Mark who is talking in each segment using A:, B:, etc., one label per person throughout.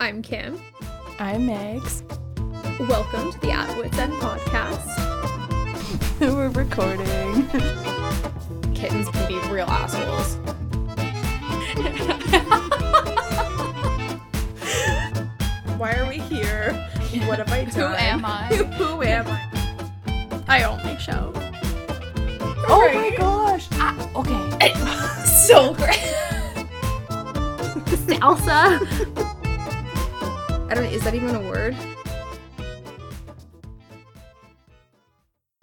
A: I'm Kim.
B: I'm Megs.
A: Welcome to the At Wits End podcast.
B: We're recording.
A: Kittens can be real assholes.
B: Why are we here? What have I done?
A: Who am I?
B: Who am I?
A: I only show.
B: Oh
A: Right.
B: my gosh. Ah, okay.
A: so great. Salsa. I don't. Is that even a word?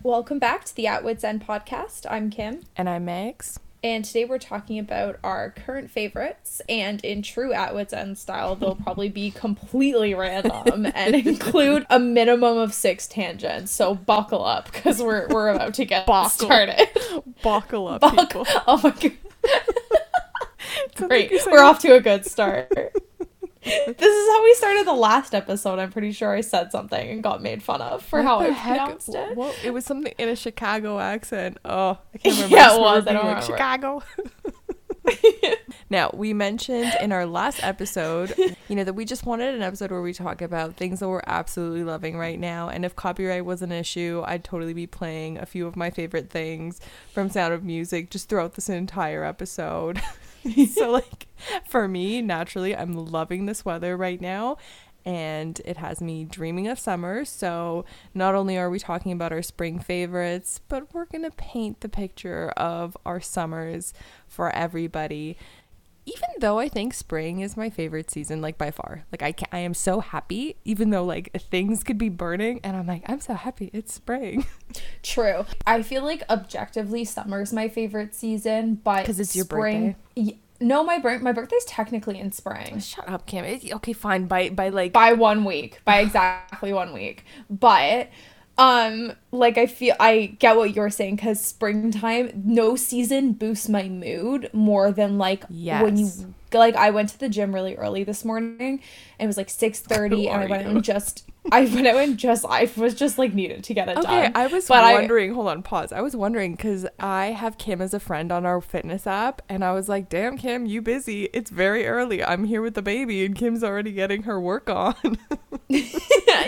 A: Welcome back to the At Wits End podcast. I'm Kim.
B: And I'm Megs.
A: And today we're talking about our current favorites. And in true At Wits End style, they'll probably be completely random and include a minimum of six tangents. So buckle up because we're, we're about to get
B: Buckle.
A: started.
B: Buckle up,
A: Buck-
B: people.
A: Oh my god. Great. We're off to a good start. this is how we started the last episode. I'm pretty sure I said something and got made fun of for
B: What
A: how I
B: heck?
A: pronounced it.
B: Well, it was something in a Chicago accent. Oh, I can't remember.
A: Yeah, it was. I don't
B: like,
A: remember.
B: Chicago. now, we mentioned in our last episode, you know, that we just wanted an episode where we talk about things that we're absolutely loving right now. And if copyright was an issue, I'd totally be playing a few of my favorite things from Sound of Music just throughout this entire episode. so, like, for me, naturally, I'm loving this weather right now. And it has me dreaming of summer. So, not only are we talking about our spring favorites, but we're going to paint the picture of our summers for everybody. Even though I think spring is my favorite season, like by far. Like I, can, I am so happy, even though like things could be burning, and I'm like, I'm so happy it's spring.
A: True. I feel like objectively summer's my favorite season, but
B: because it's your
A: spring, Y- no, my birth my birthday's technically in spring.
B: Shut up, Kim. It- okay, fine. By by like
A: By one week. By exactly one week. But um like I feel I get what you're saying cuz springtime no season boosts my mood more than like when you like I went to the gym really early this morning and it was like 6:30
B: Who
A: and I went
B: you?
A: and just I went out and just I was just like needed to get it
B: Okay,
A: done.
B: I was
A: But I-
B: wondering. hold on, pause. I was wondering because I have Kim as a friend on our fitness app, and I was like, "Damn, Kim, you busy? It's very early. I'm here with the baby, and Kim's already getting her work on."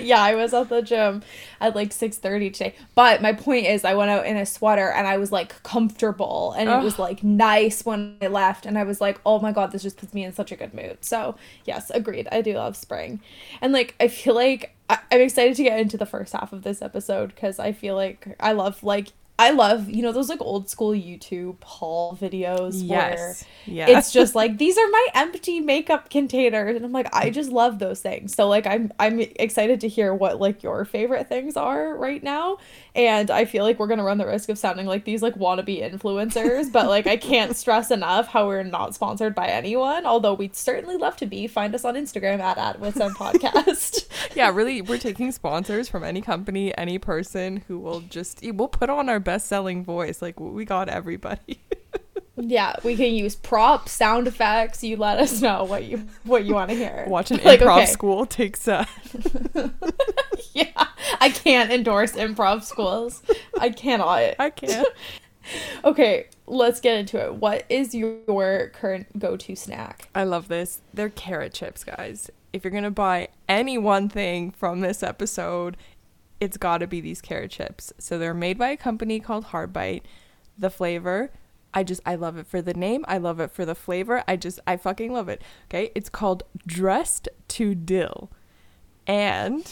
A: yeah, I was at the gym at like 6:30 today. But my point is I went out in a sweater and I was like comfortable and it was like nice when I left and I was like, "Oh my god, this just puts me in such a good mood." So, yes, agreed. I do love spring. And like I feel like I- I'm excited to get into the first half of this episode cuz I feel like I love like I love, you know, those like old school YouTube haul videos where
B: yes, yeah.
A: it's just like these are my empty makeup containers. And i'm like i just love those things. So like i'm i'm excited to hear what like your favorite things are right now and i feel like we're gonna run the risk of sounding like these like wannabe influencers but like i can't stress enough how we're not sponsored by anyone although we'd certainly love to be find us on instagram at at adwits some podcast
B: yeah, really, we're taking sponsors from any company, any person who will just we'll put on our best selling voice. Like we got everybody.
A: yeah we can use props sound effects you let us know what you what you want to hear
B: Watch an
A: Like,
B: improv
A: okay.
B: school takes uh
A: yeah i can't endorse improv schools i cannot
B: I can't.
A: okay let's get into it what is your current go-to snack
B: I love this. They're carrot chips, guys. If you're gonna buy any one thing from this episode, it's gotta be these carrot chips. So they're made by a company called Hardbite. The flavor, I just I love it for the name. I love it for the flavor. I just I fucking love it. Okay, it's called dressed to dill, and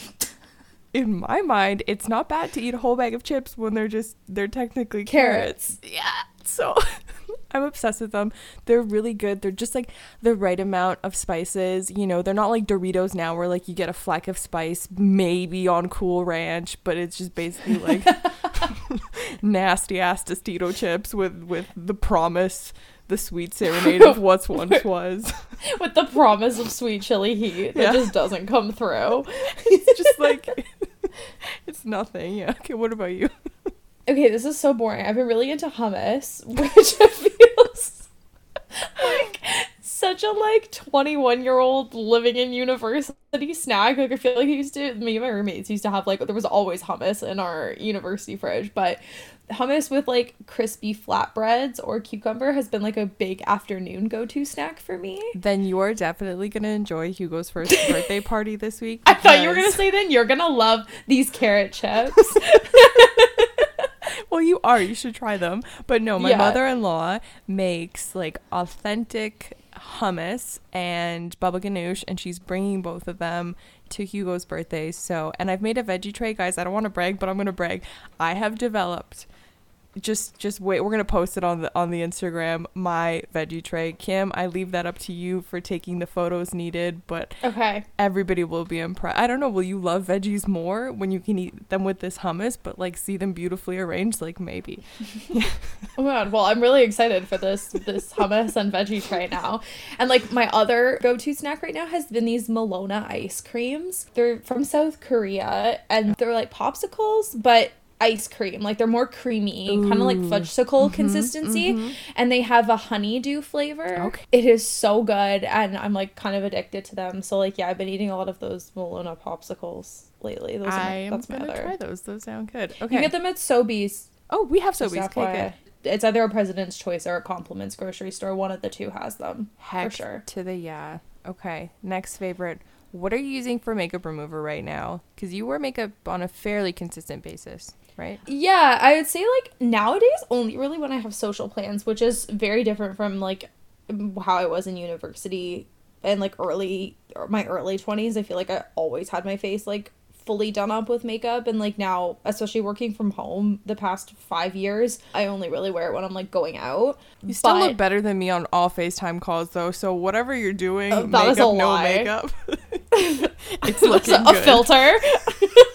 B: in my mind, it's not bad to eat a whole bag of chips when they're just they're technically carrots.
A: Carrots.
B: Yeah. So I'm obsessed with them. They're really good. They're just like the right amount of spices. You know, they're not like Doritos now where like you get a fleck of spice maybe on Cool Ranch, but it's just basically like nasty ass Tostito chips with with the promise the sweet serenade of what's once was.
A: with the promise of sweet chili heat that
B: Yeah.
A: just doesn't come through
B: it's just like it's nothing. Yeah. Okay, what about you?
A: okay this is so boring i've been really into hummus which feels like such a like 21 year old living in university snack. Like I feel like I used to me and my roommates used to have like there was always hummus in our university fridge, but hummus with like crispy flatbreads or cucumber has been like a big afternoon go to snack for me.
B: Then you are definitely gonna enjoy Hugo's first birthday party this week.
A: I thought you were gonna say then you're gonna love these carrot chips.
B: Well, you are. You should try them. But no, my
A: Yeah.
B: mother-in-law makes like authentic hummus and baba ganoush, and she's bringing both of them to Hugo's birthday. So, and I've made a veggie tray, guys. I don't want to brag, but I'm gonna brag. I have developed. Just, just wait. We're gonna post it on the on the Instagram. My veggie tray, Kim. I leave that up to you for taking the photos needed, but
A: okay.
B: everybody will be impressed. I don't know, will you love veggies more when you can eat them with this hummus, but like see them beautifully arranged? Like maybe.
A: Oh my god. Well, I'm really excited for this this hummus and veggie tray now. And like my other go-to snack right now has been these Melona ice creams. They're from South Korea and they're like popsicles, but ice cream. Like they're more creamy, kind of like fudgesicle mm-hmm, consistency, mm-hmm. and they have a honeydew flavor.
B: Okay.
A: It is so good and I'm like kind of addicted to them. So like yeah, I've been eating a lot of those Melona popsicles lately. Those are
B: I
A: my,
B: am
A: that's my
B: gonna
A: other.
B: try those. Those sound good. Okay.
A: You get them at Sobeys.
B: oh, we have Sobeys. Okay, good.
A: It's either a President's Choice or a Compliments grocery store. One of the two has them.
B: Heck
A: sure.
B: to the yeah. Okay. Next favorite. What are you using for makeup remover right now? Because you wear makeup on a fairly consistent basis, right?
A: Yeah, I would say like nowadays only really when I have social plans, which is very different from like how I was in university and like early or my early 20s. I feel like I always had my face like fully done up with makeup and like now especially working from home the past 5 years, I only really wear it when I'm like going out.
B: You still
A: But-
B: look better than me on all FaceTime calls though. So whatever you're doing,
A: Uh, that
B: makeup,
A: is a
B: no
A: lie.
B: makeup. it's looking
A: a filter.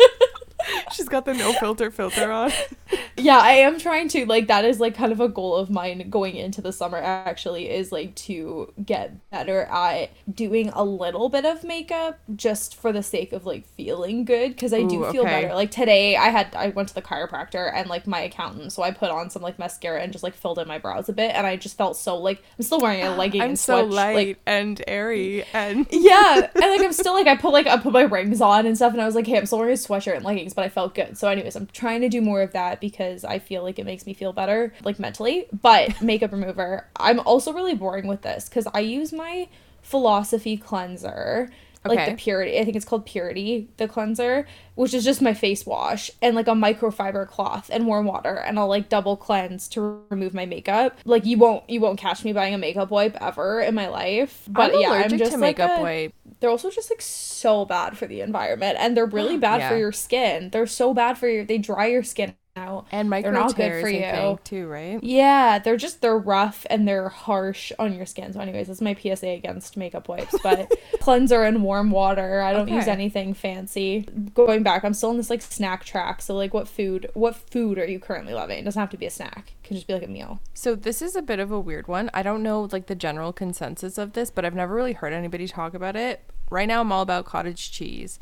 B: She's got the no filter filter on.
A: yeah i am trying to like that is like kind of a goal of mine going into the summer actually is like to get better at doing a little bit of makeup just for the sake of like feeling good because i do
B: Ooh,
A: feel
B: okay.
A: better like today i had i went to the chiropractor and like my accountant so i put on some like mascara and just like filled in my brows a bit and i just felt so like i'm still wearing a legging
B: I'm
A: and
B: so
A: switch,
B: light
A: like
B: and airy and
A: yeah, and like I'm still like I put like I put my rings on and stuff, and I was like, hey, I'm still wearing a sweatshirt and leggings, but I felt good. So, anyways, I'm trying to do more of that because I feel like it makes me feel better, like mentally. But makeup remover, I'm also really boring with this because I use my philosophy cleanser. Like the purity, I think it's called purity, the cleanser, which is just my face wash and like a microfiber cloth and warm water, and I'll like double cleanse to remove my makeup. Like you won't, you won't catch me buying a makeup wipe ever in my life. But
B: I'm
A: yeah, I'm just
B: to
A: like
B: makeup
A: a-
B: wipe.
A: they're also just like so bad for the environment and they're really bad for your skin. They're so bad for your they dry your skin out.
B: And micro
A: They're not good
B: tears,
A: for
B: I
A: you.
B: think, too, right?
A: Yeah, they're just they're rough and they're harsh on your skin. So anyways, that's my PSA against makeup wipes, but cleanser and warm water. I don't use anything fancy. Going back, I'm still in this like snack track. So like what food what food are you currently loving? It doesn't have to be a snack. It can just be like a meal.
B: So this is a bit of a weird one. I don't know like the general consensus of this, but I've never really heard anybody talk about it. Right now I'm all about cottage cheese.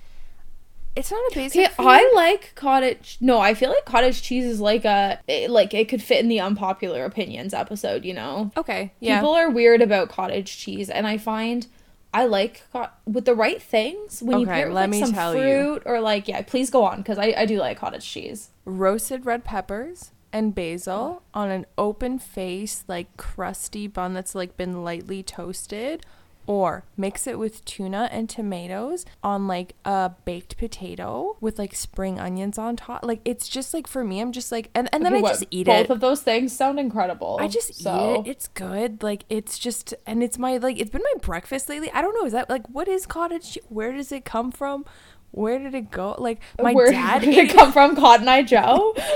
B: It's not a basic food.
A: I like cottage. No, I feel like cottage cheese is like a it, like it could fit in the unpopular opinions episode. You know,
B: Okay. Yeah.
A: people are weird about cottage cheese, and I find I like co- with the right things when you
B: Okay,
A: pair it with like some
B: tell you.
A: fruit or like yeah. Please go on because I I do like cottage cheese.
B: roasted red peppers and basil on an open face like crusty bun that's like been lightly toasted or mix it with tuna and tomatoes on like a baked potato with like spring onions on top like it's just like for me i'm just like and, and then
A: Okay,
B: i
A: what,
B: just eat
A: both
B: it Both
A: of those things sound incredible.
B: I just
A: so.
B: eat it. It's good. Like it's just, and it's my like it's been my breakfast lately. I don't know. Is that like what is cottage? Where does it come from? Where did it go? Like my
A: Where
B: dad
A: did
B: ate
A: it come from? Cotton Eye Joe.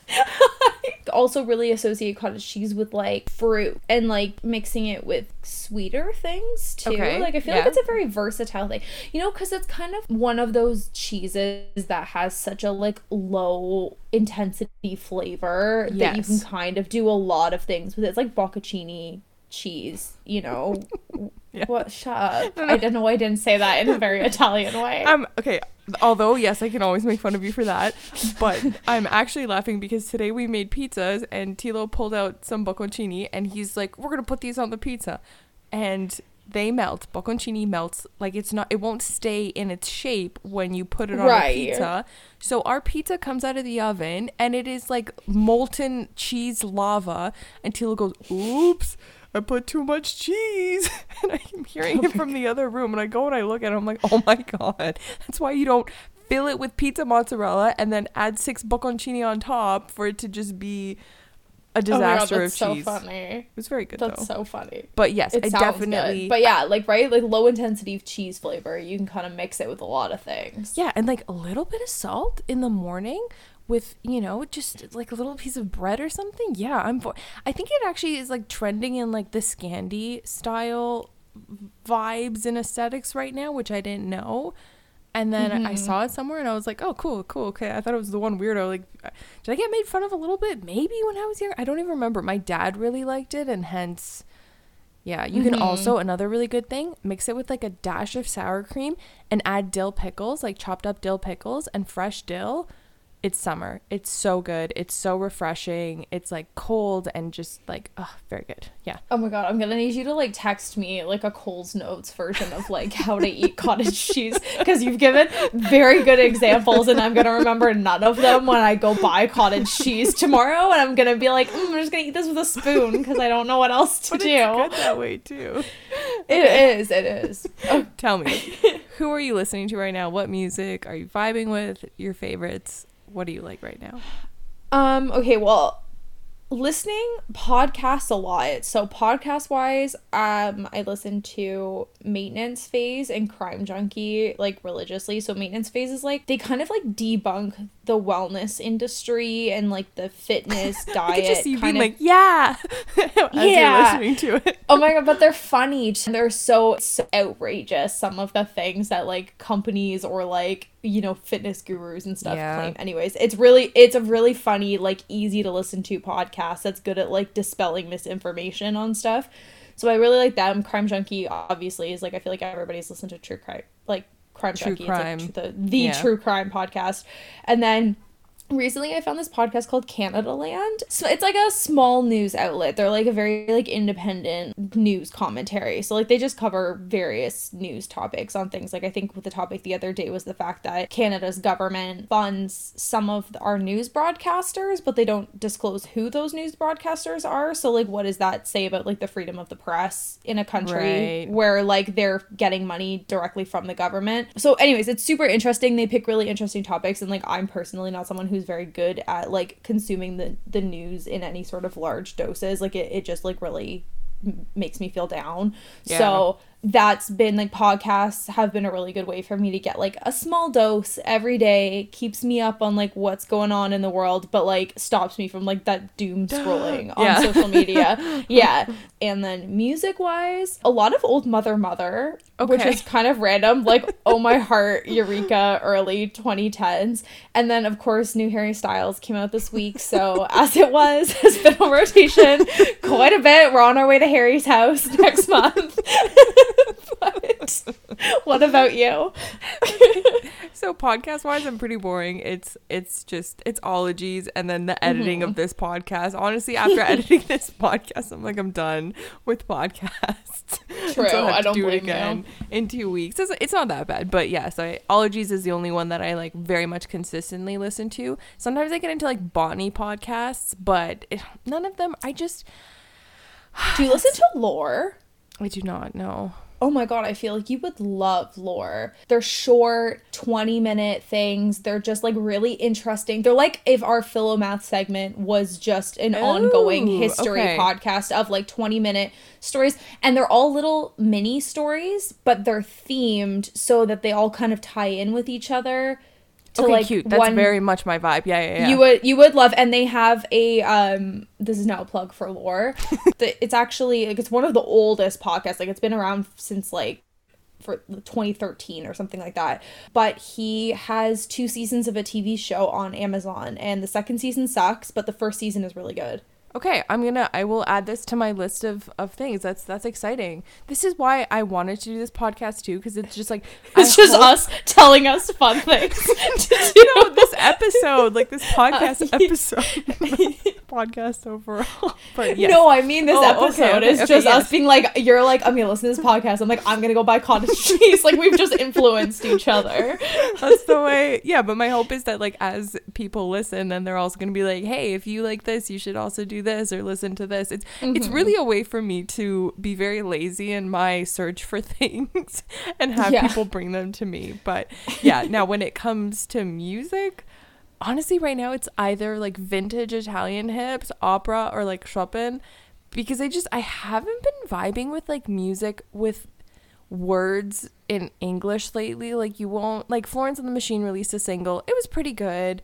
A: Also really associate cottage cheese with like fruit and like mixing it with sweeter things too.
B: Okay,
A: Like I feel
B: yeah.
A: like it's a very versatile thing. You know, because it's kind of one of those cheeses that has such a like low intensity flavor that you can kind of do a lot of things with. It's like bocconcini cheese, you know.
B: Yeah.
A: What? Shut up. I don't know why I didn't say that in a very Italian way.
B: Um. Okay. Although, yes, I can always make fun of you for that. But I'm actually laughing because today we made pizzas and Tilo pulled out some bocconcini and he's like, we're going to put these on the pizza. And they melt. Bocconcini melts like it's not it won't stay in its shape when you put it on
A: Right.
B: a pizza. So our pizza comes out of the oven and it is like molten cheese lava and Tilo goes, "Oops, I put too much cheese." And I'm hearing it from the other room and I go and I look at it I'm like, "Oh my god. That's why you don't fill it with pizza mozzarella and then add six bocconcini on top for it to just be a disaster
A: Oh my god,
B: of
A: so
B: cheese."
A: funny.
B: It was very good
A: That's
B: though.
A: so funny.
B: but yes,
A: It
B: I definitely
A: good. But yeah, like right, like low intensity cheese flavor. You can kind of mix it with a lot of things.
B: Yeah, and like a little bit of salt in the morning with, you know, just like a little piece of bread or something. Yeah, I'm for I think it actually is like trending in like the Scandi style vibes and aesthetics right now, which I didn't know. And then I
A: Mhm.
B: saw it somewhere and I was like, oh, cool, cool, okay. I thought it was the one weirdo. Like, did I get made fun of a little bit? Maybe when I was young. I don't even remember. My dad really liked it, and hence, yeah. You can
A: Mhm.
B: also, another really good thing, mix it with like a dash of sour cream and add dill pickles, like chopped up dill pickles and fresh dill. It's summer. It's so good. It's so refreshing. It's like cold and just like, oh, very good. Yeah.
A: Oh my god, I'm gonna need you to like text me like a Cole's Notes version of like how to eat cottage cheese because you've given very good examples and I'm gonna remember none of them when I go buy cottage cheese tomorrow and I'm gonna be like, mm, I'm just gonna eat this with a spoon because I don't know what else to
B: But
A: do.
B: it's good that way too.
A: It is, it is. Oh,
B: Tell me, who are you listening to right now? What music are you vibing with? Your favorites? What do you like right now?
A: Um, okay, well, listening podcasts a lot. So podcast wise, um, I listen to Maintenance Phase and Crime Junkie like religiously. So Maintenance Phase is like they kind of like debunk the wellness industry and like the fitness
B: I
A: diet
B: could just see you being
A: of
B: like, yeah,
A: Yeah.
B: listening to it.
A: Oh my god, but they're funny. They're so, so outrageous. Some of the things that like companies or like you know fitness gurus and stuff
B: Yeah.
A: claim. Anyways, it's really it's a really funny, like easy to listen to podcast that's good at like dispelling misinformation on stuff. So I really like them. Crime Junkie obviously is like I feel like everybody's listened to true crime like Crime
B: True
A: Junkie.
B: crime.
A: Like the the
B: Yeah.
A: true crime podcast, and then recently i found this podcast called Canadaland so it's like a small news outlet they're like a very like independent news commentary so like they just cover various news topics on things like i think with the topic the other day was the fact that canada's government funds some of our news broadcasters but they don't disclose who those news broadcasters are so like what does that say about like the freedom of the press in a country
B: Right.
A: where like they're getting money directly from the government. So anyways, it's super interesting. They pick really interesting topics and like I'm personally not someone who's very good at like consuming the the news in any sort of large doses. Like it, it just like really m- makes me feel down.
B: Yeah.
A: So that's been like podcasts have been a really good way for me to get like a small dose every day. Keeps me up on like what's going on in the world but like stops me from like that doom scrolling on
B: Yeah.
A: social media. Yeah. And then music wise a lot of old mother mother which is kind of random like oh my heart eureka early 2010s and then of course new harry styles came out this week. So as it was has been on rotation quite a bit. We're on our way to harry's house next month but what about you
B: So podcast wise, I'm pretty boring. It's it's just it's ologies and then the editing
A: Mm-hmm.
B: of this podcast. Honestly, after editing this podcast, I'm like I'm done with podcasts.
A: True,
B: So
A: I
B: to
A: don't
B: do it
A: blame you.
B: again in two weeks. It's, it's not that bad, but yes, I, ologies is the only one that I like very much consistently listen to. Sometimes I get into like botany podcasts, but it, none of them. I just
A: do you listen to lore
B: I do not know.
A: Oh my god, I feel like you would love lore. They're short, 20 minute things. They're just like really interesting. They're like if our Philomath segment was just an oh,
B: ongoing
A: history
B: okay.
A: podcast of like 20 minute stories. And they're all little mini stories, but they're themed so that they all kind of tie in with each other. To
B: Okay,
A: like
B: cute. That's
A: one
B: very much my vibe. Yeah, yeah, yeah.
A: you would you would love and they have a um this is now a plug for lore The- it's actually like it's one of the oldest podcasts like it's been around since like for 2013 or something like that but he has two seasons of a tv show on amazon and the second season sucks but the first season is really good
B: Okay, I'm gonna. I will add this to my list of of things. That's that's exciting. This is why I wanted to do this podcast too, because it's just like
A: It's
B: I
A: just
B: hope-
A: us telling us fun things you
B: know, this episode, like this podcast
A: Uh,
B: episode, podcast overall. But yes.
A: No, I mean this
B: Oh, okay,
A: episode
B: okay,
A: is
B: okay,
A: just
B: yes.
A: us being like, you're like, I'm gonna listen to this podcast. I'm like, I'm gonna go buy cottage cheese. like we've just influenced each other.
B: that's the way yeah but my hope is that like as people listen then they're also to be like hey if you like this you should also do this or listen to this it's it's
A: Mhm.
B: really a way for me to be very lazy in my search for things and have
A: Yeah.
B: people bring them to me but yeah now when it comes to music honestly right now it's either like vintage italian hips opera or like chopin because i just i haven't been vibing with like music with words in English lately. Like you won't like Florence and the Machine released a single. It was pretty good.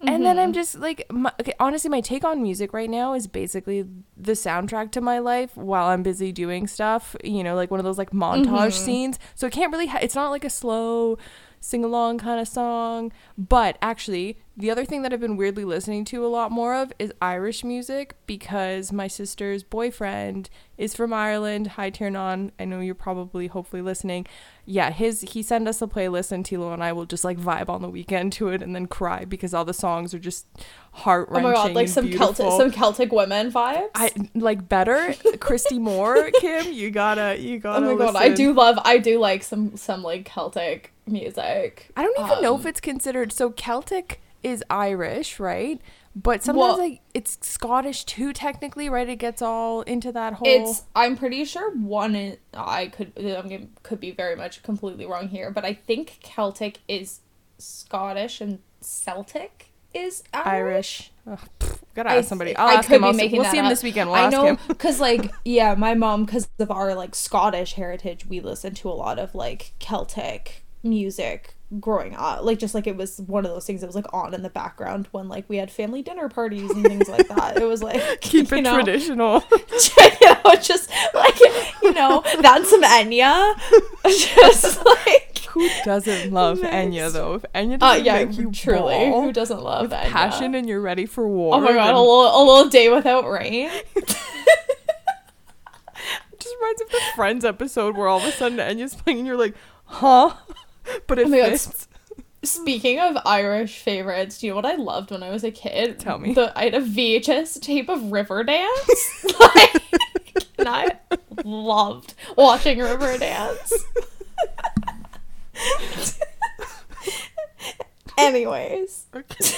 B: And then I'm
A: Mhm.
B: just like my, okay, honestly my take on music right now is basically the soundtrack to my life while I'm busy doing stuff, you know, like one of those like montage
A: Mhm.
B: scenes. So it can't really ha- it's not like a slow sing along kind of song, but actually the other thing that I've been weirdly listening to a lot more of is Irish music because my sister's boyfriend is from Ireland. Hi Tiernan, I know you're probably hopefully listening. Yeah, his he sent us a playlist and Tilo and I will just like vibe on the weekend to it and then cry because all the songs are just heart
A: Oh my god, like some Celtic, some Celtic women vibes.
B: I like better Christy Moore, Kim. You gotta, you
A: oh
B: gotta.
A: Oh my god, I do love, I do like some some like Celtic music.
B: I don't even know if
A: Um,
B: it's considered. So Celtic is Irish, right? But sometimes
A: Well-
B: like it's Scottish too, technically, right? It gets all into that whole.
A: It's I'm pretty sure one in, I could I'm could be very much completely wrong here, but I think Celtic is Scottish and Celtic is Irish.
B: Irish. Ugh, gotta
A: I
B: ask somebody. I'll
A: I
B: ask
A: could
B: him.
A: be
B: I'll
A: making
B: we'll see him
A: up.
B: this weekend. We'll
A: I know because like yeah, my mom because of our like Scottish heritage, we listen to a lot of like Celtic music growing up. Like just like it was one of those things that was like on in the background when like we had family dinner parties and things like that. It was like
B: Keep it
A: know,
B: traditional.
A: you know, just like you know, that's some Enya. Just like
B: Who doesn't love
A: Nice.
B: Enya though? If Enya
A: uh
B: doesn't
A: yeah,
B: make you
A: truly. Who doesn't love
B: with
A: Enya?
B: passion and you're ready for war?
A: Oh my god,
B: then
A: a little a little day without rain.
B: Just reminds of the Friends episode where all of a sudden Enya's playing and you're like, huh? But it
A: Oh my God,
B: fits.
A: Speaking of Irish favorites, do you know what I loved when I was a kid?
B: Tell me.
A: The, I had a VHS tape of Riverdance. like, and I loved watching Riverdance. Anyways,
B: Okay.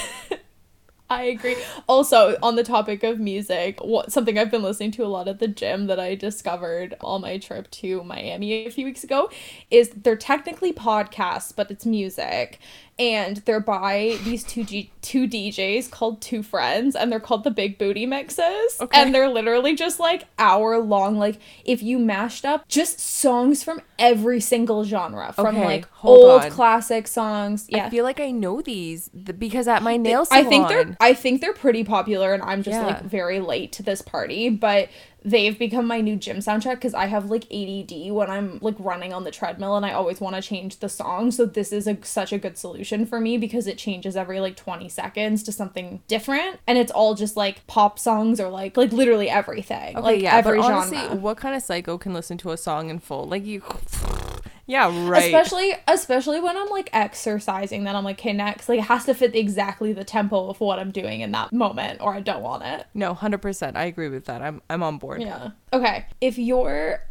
A: I agree. Also, on the topic of music, what something I've been listening to a lot at the gym that I discovered on my trip to Miami a few weeks ago is they're technically podcasts, but it's music. And they're by these two G- two DJs called Two Friends, and they're called the Big Booty Mixes.
B: Okay.
A: And they're literally just like hour long, like if you mashed up just songs from every single genre, from
B: Okay,
A: like old
B: on.
A: classic songs. Yeah,
B: I feel like I know these because at my nail
A: I think they're I think they're pretty popular and I'm just
B: Yeah.
A: like very late to this party, but they've become my new gym soundtrack because I have like ADD when I'm like running on the treadmill and I always want to change the song. So this is a such a good solution for me because it changes every like 20 seconds to something different and it's all just like pop songs or like like literally everything.
B: Okay,
A: like
B: yeah,
A: every
B: but honestly,
A: genre.
B: what kind of psycho can listen to a song in full? Like you, yeah, right.
A: Especially especially when I'm like exercising, then I'm like, okay, next. Like it has to fit exactly the tempo of what I'm doing in that moment, or I don't want it.
B: no, hundred percent. I agree with that. I'm I'm on board.
A: Yeah. Okay. If you're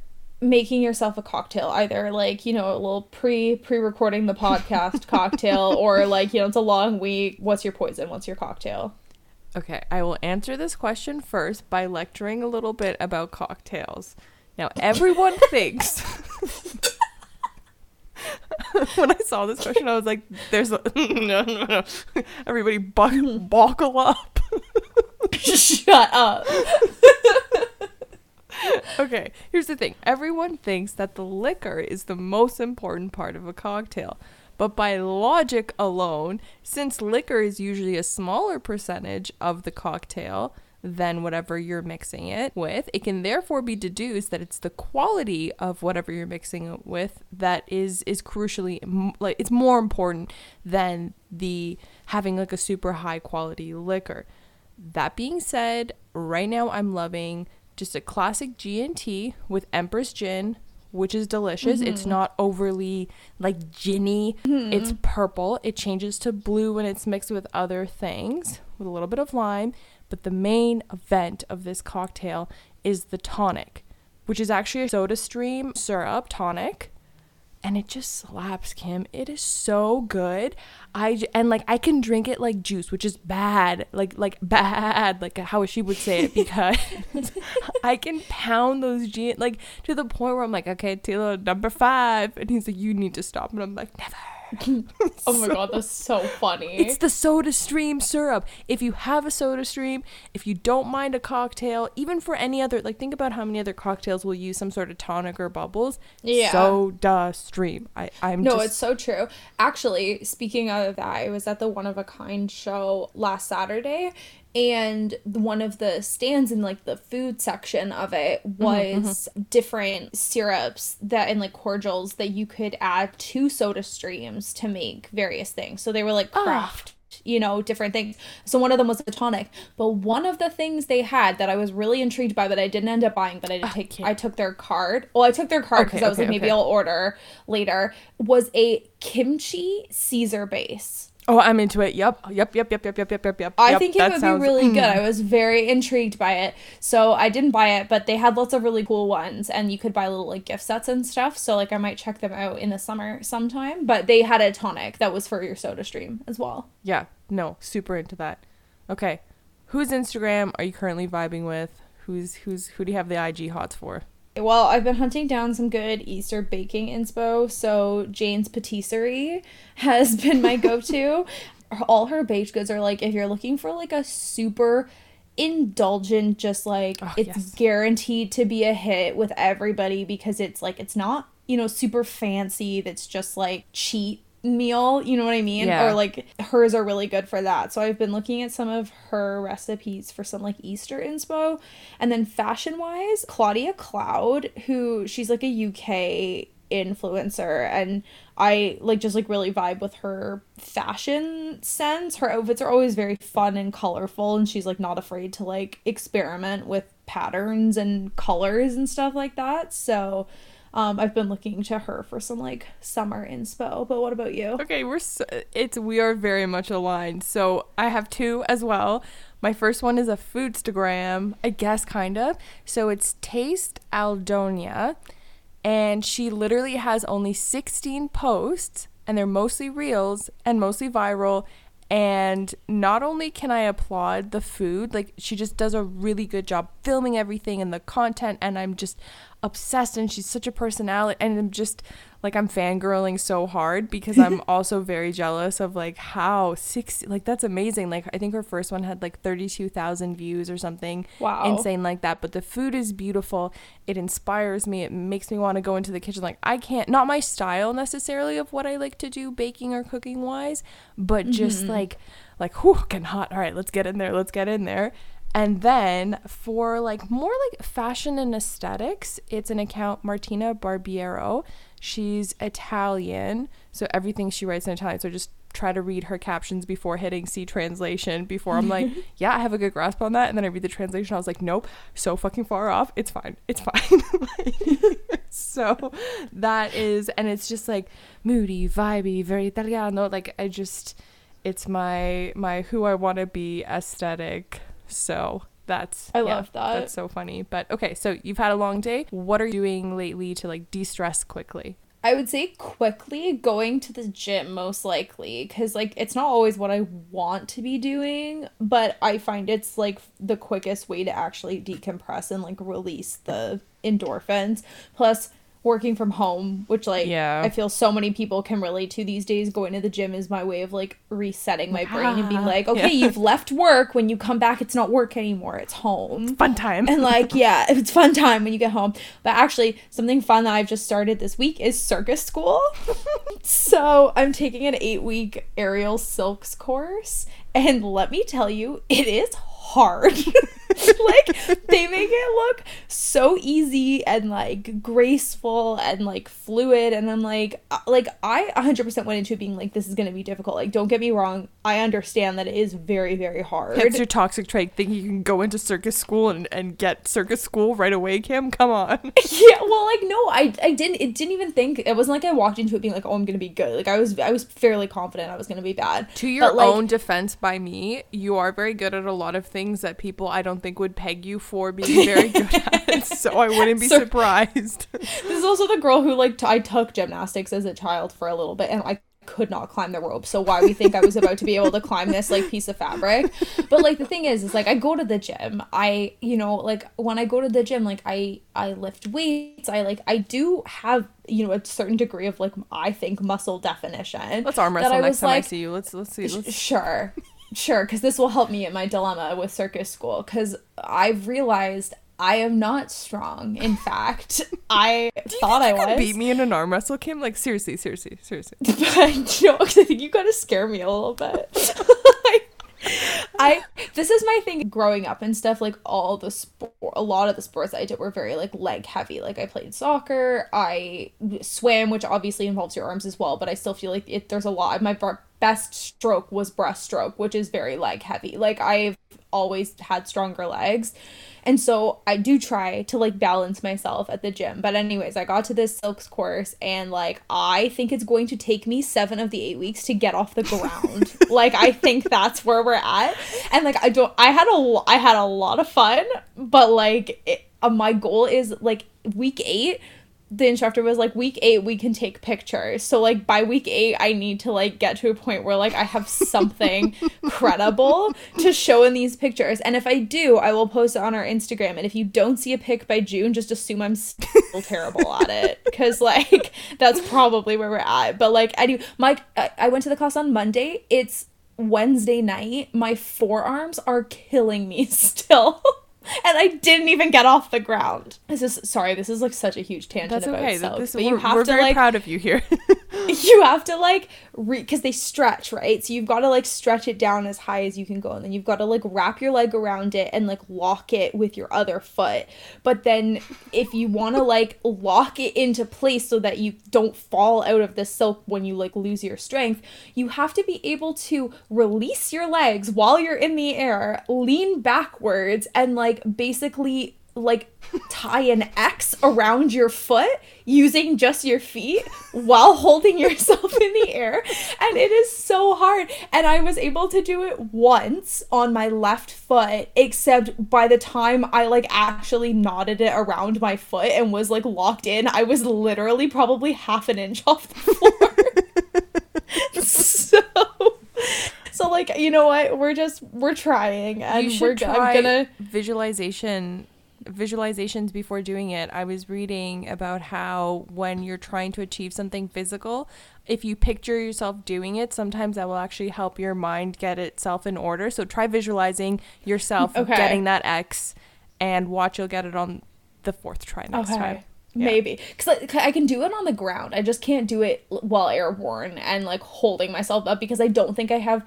A: making yourself a cocktail, either like, you know, a little pre pre recording the podcast cocktail or like, you know, it's a long week, what's your poison? What's your cocktail?
B: Okay, I will answer this question first by lecturing a little bit about cocktails. Now, everyone thinks. when I saw this question, I was like, "There's a no, no, no. Everybody, bu- buckle up."
A: Shut up.
B: okay, here's the thing. Everyone thinks that the liquor is the most important part of a cocktail. But by logic alone, since liquor is usually a smaller percentage of the cocktail than whatever you're mixing it with, it can therefore be deduced that it's the quality of whatever you're mixing it with that is is crucially like it's more important than the having like a super high quality liquor. That being said, right now I'm loving just a classic G&T with Empress Gin, which is delicious. Mm-hmm. It's not overly like ginny. Mm-hmm. It's purple. It changes to blue when it's mixed with other things with a little bit of lime. But the main event of this cocktail is the tonic, which is actually a soda stream syrup tonic and it just slaps kim. It is so good. I and like i can drink it like juice which is bad like like bad like how she would say it because i can pound those jeans like to the point where i'm like okay tilo number five. And he's like you need to stop. And i'm like never
A: oh my god, that's so funny.
B: It's the soda stream syrup. If you have a soda stream, if you don't mind a cocktail, even for any other like think about how many other cocktails will use some sort of tonic or bubbles. Yeah. Soda stream. I I'm
A: No, just... it's so true. Actually, speaking of that, I was at the one of a kind show last Saturday and one of the stands in like the food section of it mm-hmm, was mm-hmm. different syrups that and like cordials that you could add to soda streams to make various things so they were like ah. craft oh. you know different things so one of them was a tonic but one of the things they had that i was really intrigued by but i didn't end up buying but i did take i took their card well i took their card because okay, i was okay, like maybe okay. i'll order later was a kimchi caesar base
B: Oh, I'm into it. Yep. Yep. Yep. Yep. Yep. Yep. Yep. Yep. Yep.
A: I think it would sounds, be really mm. good. I was very intrigued by it. So I didn't buy it, but they had lots of really cool ones and you could buy little like gift sets and stuff. So like I might check them out in the summer sometime. But they had a tonic that was for your soda stream as well.
B: Yeah. No, super into that. Okay. Whose Instagram are you currently vibing with? Who's who's who do you have the IG hots for?
A: Well, I've been hunting down some good Easter baking inspo. So Jane's Patisserie has been my go-to. All her baked goods are like if you're looking for like a super indulgent just like oh, it's yes. guaranteed to be a hit with everybody because it's like it's not, you know, super fancy that's just like cheap meal, you know what I mean? Yeah. Or like hers are really good for that. So I've been looking at some of her recipes for some like Easter inspo. And then fashion wise, Claudia Cloud, who she's like a UK influencer and I like just like really vibe with her fashion sense. Her outfits are always very fun and colorful and she's like not afraid to like experiment with patterns and colors and stuff like that. So um, I've been looking to her for some like summer inspo. But what about you?
B: Okay, we're so, it's we are very much aligned. So I have two as well. My first one is a foodstagram, I guess kind of. So it's Taste Aldonia, and she literally has only 16 posts, and they're mostly reels and mostly viral and not only can I applaud the food, like she just does a really good job filming everything and the content, and I'm just obsessed and she's such a personality and I'm just like I'm fangirling so hard because I'm also very jealous of like how 60 like that's amazing. Like I think her first one had like 32,000 views or something wow. insane like that but the food is beautiful. It inspires me. It makes me want to go into the kitchen. Like I can't not my style necessarily of what I like to do baking or cooking wise but just mm-hmm. like like whew getting hot. All right let's get in there. Let's get in there and then for like more like fashion and aesthetics, it's an account Martina Barbiero. She's Italian, so everything she writes in Italian. So just try to read her captions before hitting see translation before I'm like, yeah, I have a good grasp on that. And then I read the translation. I was like, nope, so fucking far off. It's fine. It's fine. so that is, and it's just like moody, vibey, very Italiano. Like I just, it's my, my who I want to be aesthetic so that's
A: I yeah, love that.
B: That's so funny. But okay, so you've had a long day. What are you doing lately to like de-stress quickly?
A: I would say quickly going to the gym most likely cuz like it's not always what I want to be doing, but I find it's like the quickest way to actually decompress and like release the endorphins. Plus working from home, which like yeah. I feel so many people can relate to these days. Going to the gym is my way of like resetting my brain and being ah. like, okay, yeah. you've left work. When you come back, it's not work anymore. It's home. It's
B: fun time.
A: And like, yeah, it's fun time when you get home. But actually, something fun that I've just started this week is circus school. so I'm taking an eight week aerial silks course, and let me tell you, it is hard. like they make it look so easy and like graceful and like fluid and I'm like uh, like I 100% went into it being like this is going to be difficult. Like don't get me wrong, I understand that it is very very hard.
B: It's your toxic trait thinking you can go into circus school and, and get circus school right away, Kim. Come on.
A: yeah, well like no, I I didn't it didn't even think it wasn't like I walked into it being like oh I'm going to be good. Like I was I was fairly confident I was going to be bad.
B: To your but, like, own defense by me, you are very good at a lot of things that people I don't think would peg you for being very good at. it, So I wouldn't be so, surprised.
A: this is also the girl who like t- I took gymnastics as a child for a little bit and I could not climb the rope. So why we think I was about to be able to climb this like piece of fabric. But like the thing is is like I go to the gym. I you know like when I go to the gym like I I lift weights. I like I do have you know a certain degree of like I think muscle definition.
B: Let's arm wrestle next time like, I see you. Let's let's see. Let's...
A: Sure. Sure, because this will help me in my dilemma with circus school. Because I've realized I am not strong. In fact, I thought I was.
B: You beat me in an arm wrestle, Kim. Like seriously, seriously, seriously.
A: but you know, I think you gotta scare me a little bit. I this is my thing growing up and stuff like all the sport a lot of the sports I did were very like leg heavy like I played soccer I swam which obviously involves your arms as well but I still feel like it, there's a lot of my best stroke was breaststroke which is very leg heavy like I've always had stronger legs and so I do try to like balance myself at the gym. But anyways, I got to this silks course and like I think it's going to take me 7 of the 8 weeks to get off the ground. like I think that's where we're at. And like I don't I had a I had a lot of fun, but like it, uh, my goal is like week 8 the instructor was like week eight we can take pictures. So like by week eight i need to like get to a point where like i have something credible to show in these pictures. And if i do i will post it on our instagram. And if you don't see a pic by june just assume i'm still terrible at it. Because like that's probably where we're at. But like i do mike i went to the class on monday. It's wednesday night. My forearms are killing me still and I didn't even get off the ground. This is sorry. This is like such a huge tangent That's about okay. Silks, this,
B: but you have we're to very like, proud of you here.
A: you have to like because they stretch right, so you've got to like stretch it down as high as you can go, and then you've got to like wrap your leg around it and like lock it with your other foot. But then if you want to like lock it into place so that you don't fall out of the silk when you like lose your strength, you have to be able to release your legs while you're in the air, lean backwards, and like like basically like tie an X around your foot using just your feet while holding yourself in the air. And it is so hard. And I was able to do it once on my left foot, except by the time I like actually knotted it around my foot and was like locked in, I was literally probably half an inch off the floor. so so like you know what we're just we're trying and we're
B: try I'm gonna visualization visualizations before doing it i was reading about how when you're trying to achieve something physical if you picture yourself doing it sometimes that will actually help your mind get itself in order so try visualizing yourself okay. getting that x and watch you'll get it on the fourth try next okay. time
A: yeah. Maybe because I, I can do it on the ground. I just can't do it while airborne and like holding myself up because I don't think I have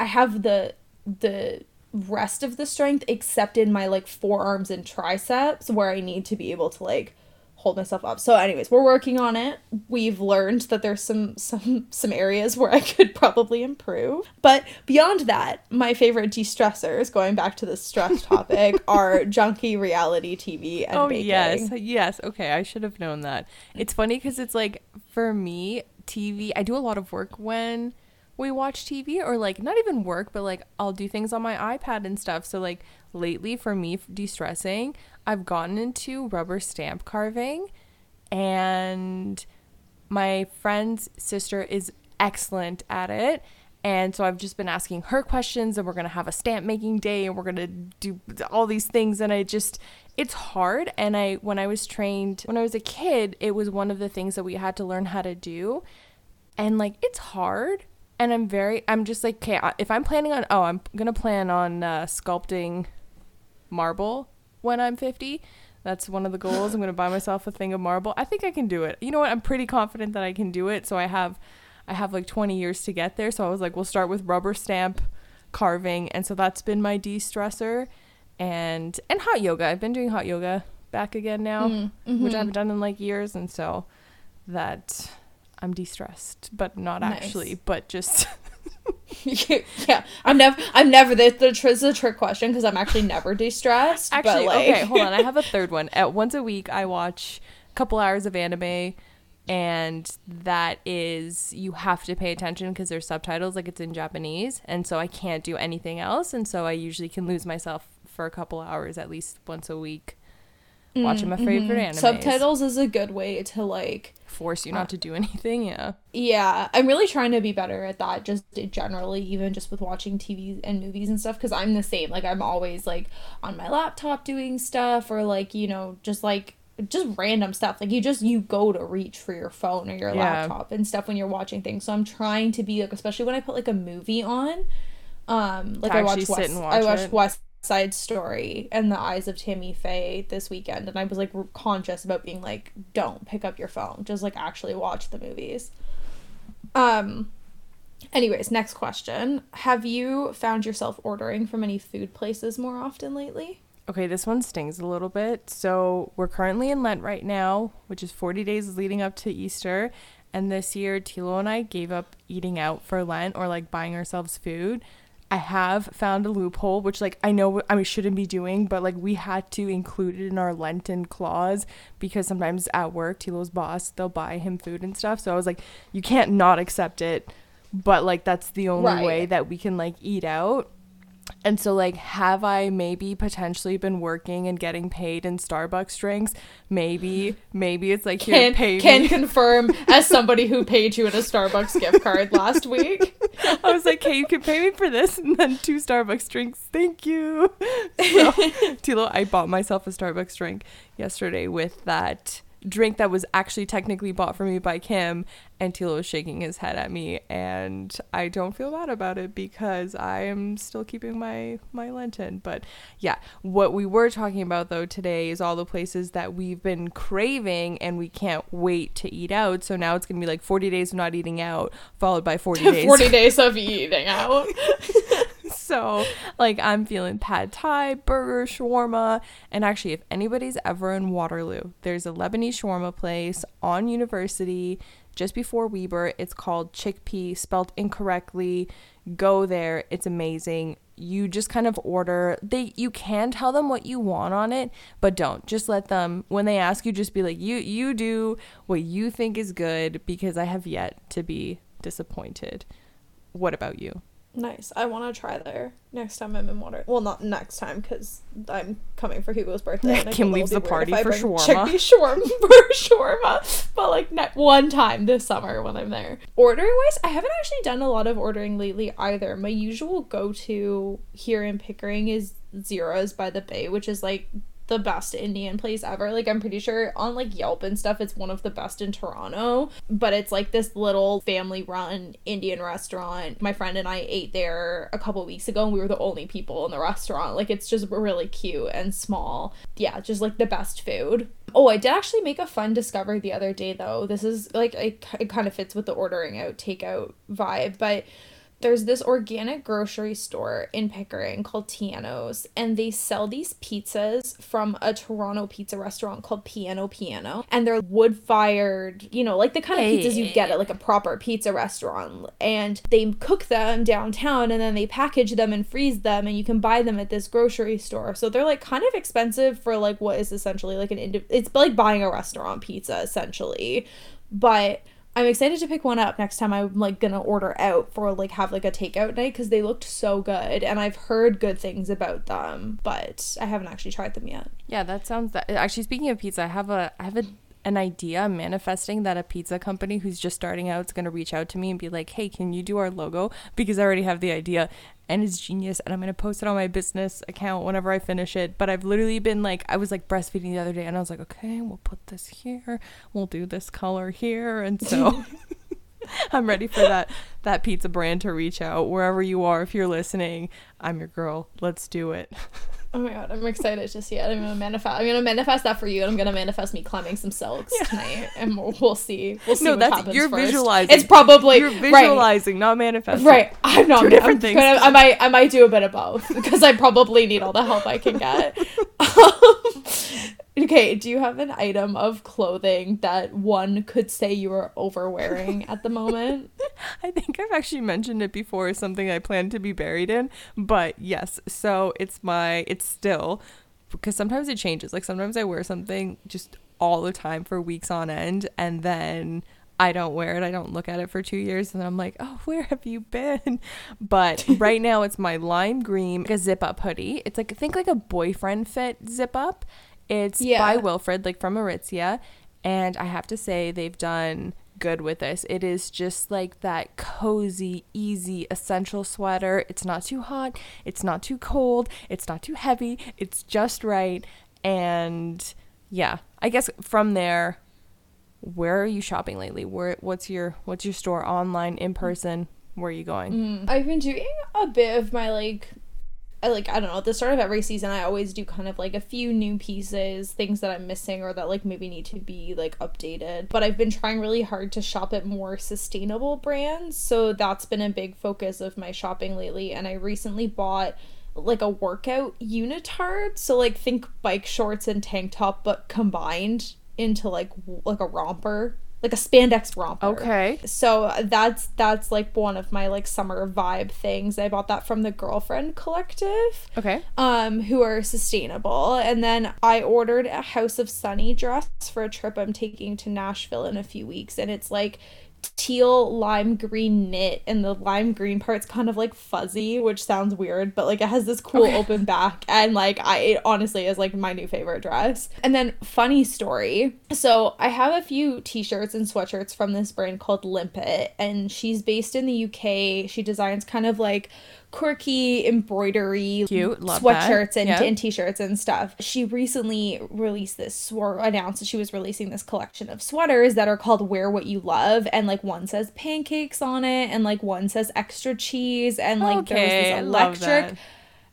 A: I have the the rest of the strength except in my like forearms and triceps where I need to be able to like hold myself up. So anyways, we're working on it. We've learned that there's some some some areas where I could probably improve. But beyond that, my favorite de-stressors, going back to the stress topic, are junky reality TV and
B: Oh
A: baking.
B: yes. Yes. Okay, I should have known that. It's funny cuz it's like for me, TV, I do a lot of work when we watch TV or like not even work, but like I'll do things on my iPad and stuff. So like lately for me de-stressing, I've gotten into rubber stamp carving and my friend's sister is excellent at it. And so I've just been asking her questions and we're to have a stamp making day and we're to do all these things and I just it's hard and I when I was trained when I was a kid, it was one of the things that we had to learn how to do. And like it's hard and I'm very I'm just like okay if I'm planning on oh I'm gonna plan on uh, sculpting marble when I'm 50 that's one of the goals. I'm gonna buy myself a thing of marble. I think I can do it. You know what? I'm pretty confident that I can do it. So I have I have like 20 years to get there. So I was like we'll start with rubber stamp carving. And so that's been my de-stressor. And and hot yoga. I've been doing hot yoga back again now,
A: Mm,
B: which I
A: mhm.
B: haven't done in like years, and so that I'm de-stressed, but not
A: Nice.
B: actually, but just
A: yeah, I'm never, I'm never. The, the is a trick question because I'm actually never de-stressed.
B: Actually,
A: but like,
B: okay, hold on. I have a third one. At once a week, I watch a couple hours of anime, and that is you have to pay attention because there's subtitles, like it's in Japanese, and so I can't do anything else, and so I usually can lose myself for a couple hours at least once a week watching my favorite
A: mhm.
B: animes.
A: Subtitles is a good way to like.
B: force you not to do anything. Yeah,
A: Yeah, I'm really trying to be better at that. Just generally, even just with watching TV and movies and stuff, because I'm the same. Like I'm always like on my laptop doing stuff, or like you know, just like just random stuff. Like you just you go to reach for your phone or your
B: Yeah.
A: laptop and stuff when you're watching things. So I'm trying to be like, especially when I put like a movie on. Um, like I watched West,
B: and
A: I
B: watch
A: watched
B: it.
A: West Side Story and The Eyes of Tammy Faye this weekend, and I was like conscious about being like, don't pick up your phone, just like actually watch the movies. Um. Anyways, next question: Have you found yourself ordering from any food places more often lately?
B: Okay, this one stings a little bit. So we're currently in Lent right now, which is 40 days leading up to Easter. And this year, Tilo and I gave up eating out for Lent or like buying ourselves food. I have found a loophole, which like I know I shouldn't be doing, but like we had to include it in our Lenten clause because sometimes at work, Tilo's boss, they'll buy him food and stuff. So I was like, you can't not accept it, but like that's the only
A: Right.
B: way that we can like eat out. And so, like, have I maybe potentially been working and getting paid in Starbucks drinks? Maybe, maybe it's like here,
A: Can
B: pay
A: can
B: me.
A: confirm as somebody who paid you in a Starbucks gift card last week.
B: I was like, hey, you can pay me for this and then two Starbucks drinks. Thank you. So, Tilo, I bought myself a Starbucks drink yesterday with that drink that was actually technically bought for me by Kim. And Tilo was shaking his head at me. And I don't feel bad about it because I am still keeping my, my Lenten. But yeah, what we were talking about though today is all the places that we've been craving and we can't wait to eat out. So now it's going to be like 40 days of not eating out, followed by 40 days.
A: 40 days of eating out.
B: So, like, I'm feeling pad thai, burger, shawarma. And actually, if anybody's ever in Waterloo, there's a Lebanese shawarma place on University just before Weber. It's called Chickpea, spelled incorrectly. Go there. It's amazing. You just kind of order. They you can tell them what you want on it, but don't. Just let them when they ask you just be like, "You you do what you think is good because I have yet to be disappointed." What about you?
A: Nice. I want to try there next time I'm in water. Well, not next time because I'm coming for Hugo's birthday. and I
B: Kim leaves the party for shawarma.
A: Shawarma for shawarma, but like ne- one time this summer when I'm there. Ordering wise, I haven't actually done a lot of ordering lately either. My usual go to here in Pickering is Zeros by the Bay, which is like the best Indian place ever. Like I'm pretty sure on like Yelp and stuff it's one of the best in Toronto, but it's like this little family run Indian restaurant. My friend and I ate there a couple weeks ago and we were the only people in the restaurant. Like it's just really cute and small. Yeah, just like the best food. Oh, I did actually make a fun discovery the other day though. This is like it, it kind of fits with the ordering out takeout vibe, but there's this organic grocery store in Pickering called Tiano's, and they sell these pizzas from a Toronto pizza restaurant called Piano Piano. And they're wood fired, you know, like the kind of pizzas you get at like a proper pizza restaurant. And they cook them downtown and then they package them and freeze them, and you can buy them at this grocery store. So they're like kind of expensive for like what is essentially like an indi- it's like buying a restaurant pizza essentially. But I'm excited to pick one up next time I'm like gonna order out for like have like a takeout night because they looked so good and I've heard good things about them, but I haven't actually tried them yet.
B: Yeah, that sounds that actually speaking of pizza, I have a I have a an idea I'm manifesting that a pizza company who's just starting out is going to reach out to me and be like, "Hey, can you do our logo?" because I already have the idea and it's genius and I'm going to post it on my business account whenever I finish it. But I've literally been like I was like breastfeeding the other day and I was like, "Okay, we'll put this here. We'll do this color here." And so I'm ready for that that pizza brand to reach out wherever you are if you're listening. I'm your girl. Let's do it.
A: Oh my god, I'm excited to see it. I'm gonna manifest. I'm gonna manifest that for you, and I'm gonna manifest me climbing some silks yeah. tonight, and we'll, we'll see. We'll see.
B: No, that's you're first. visualizing.
A: It's probably
B: you're visualizing, right. not manifesting.
A: Right. I'm not.
B: Two different I'm
A: things. Gonna, I might. I might do a bit of both because I probably need all the help I can get. okay. Do you have an item of clothing that one could say you are overwearing at the moment?
B: I think I've actually mentioned it before. Something I plan to be buried in, but yes. So it's my. It's still because sometimes it changes. Like sometimes I wear something just all the time for weeks on end and then I don't wear it. I don't look at it for two years, and I'm like, oh, where have you been? But right now, it's my lime green, like a zip up hoodie. It's like I think like a boyfriend fit zip up. It's yeah. by Wilfred, like from Aritzia, and I have to say they've done good with this. It is just like that cozy, easy, essential sweater. It's not too hot, it's not too cold, it's not too heavy, it's just right. And yeah, I guess from there, where are you shopping lately? Where what's your what's your store online, in person? Where are you going?
A: Mm, I've been doing a bit of my like I like I don't know at the start of every season I always do kind of like a few new pieces things that I'm missing or that like maybe need to be like updated but I've been trying really hard to shop at more sustainable brands so that's been a big focus of my shopping lately and I recently bought like a workout unitard so like think bike shorts and tank top but combined into like like a romper like a spandex romper.
B: Okay.
A: So that's that's like one of my like summer vibe things. I bought that from the Girlfriend Collective.
B: Okay.
A: Um, who are sustainable. And then I ordered a House of Sunny dress for a trip I'm taking to Nashville in a few weeks. And it's like teal lime green knit and the lime green part's kind of like fuzzy which sounds weird but like it has this cool okay. open back and like i it honestly is like my new favorite dress. And then funny story. So i have a few t-shirts and sweatshirts from this brand called limpet and she's based in the uk she designs kind of like quirky embroidery
B: Cute.
A: Sweatshirts and, and t-shirts and stuff. She recently released this or announced that she was releasing this collection of sweaters that are called Wear What You Love and like one says pancakes on it and like one says extra cheese and like okay, there's this electric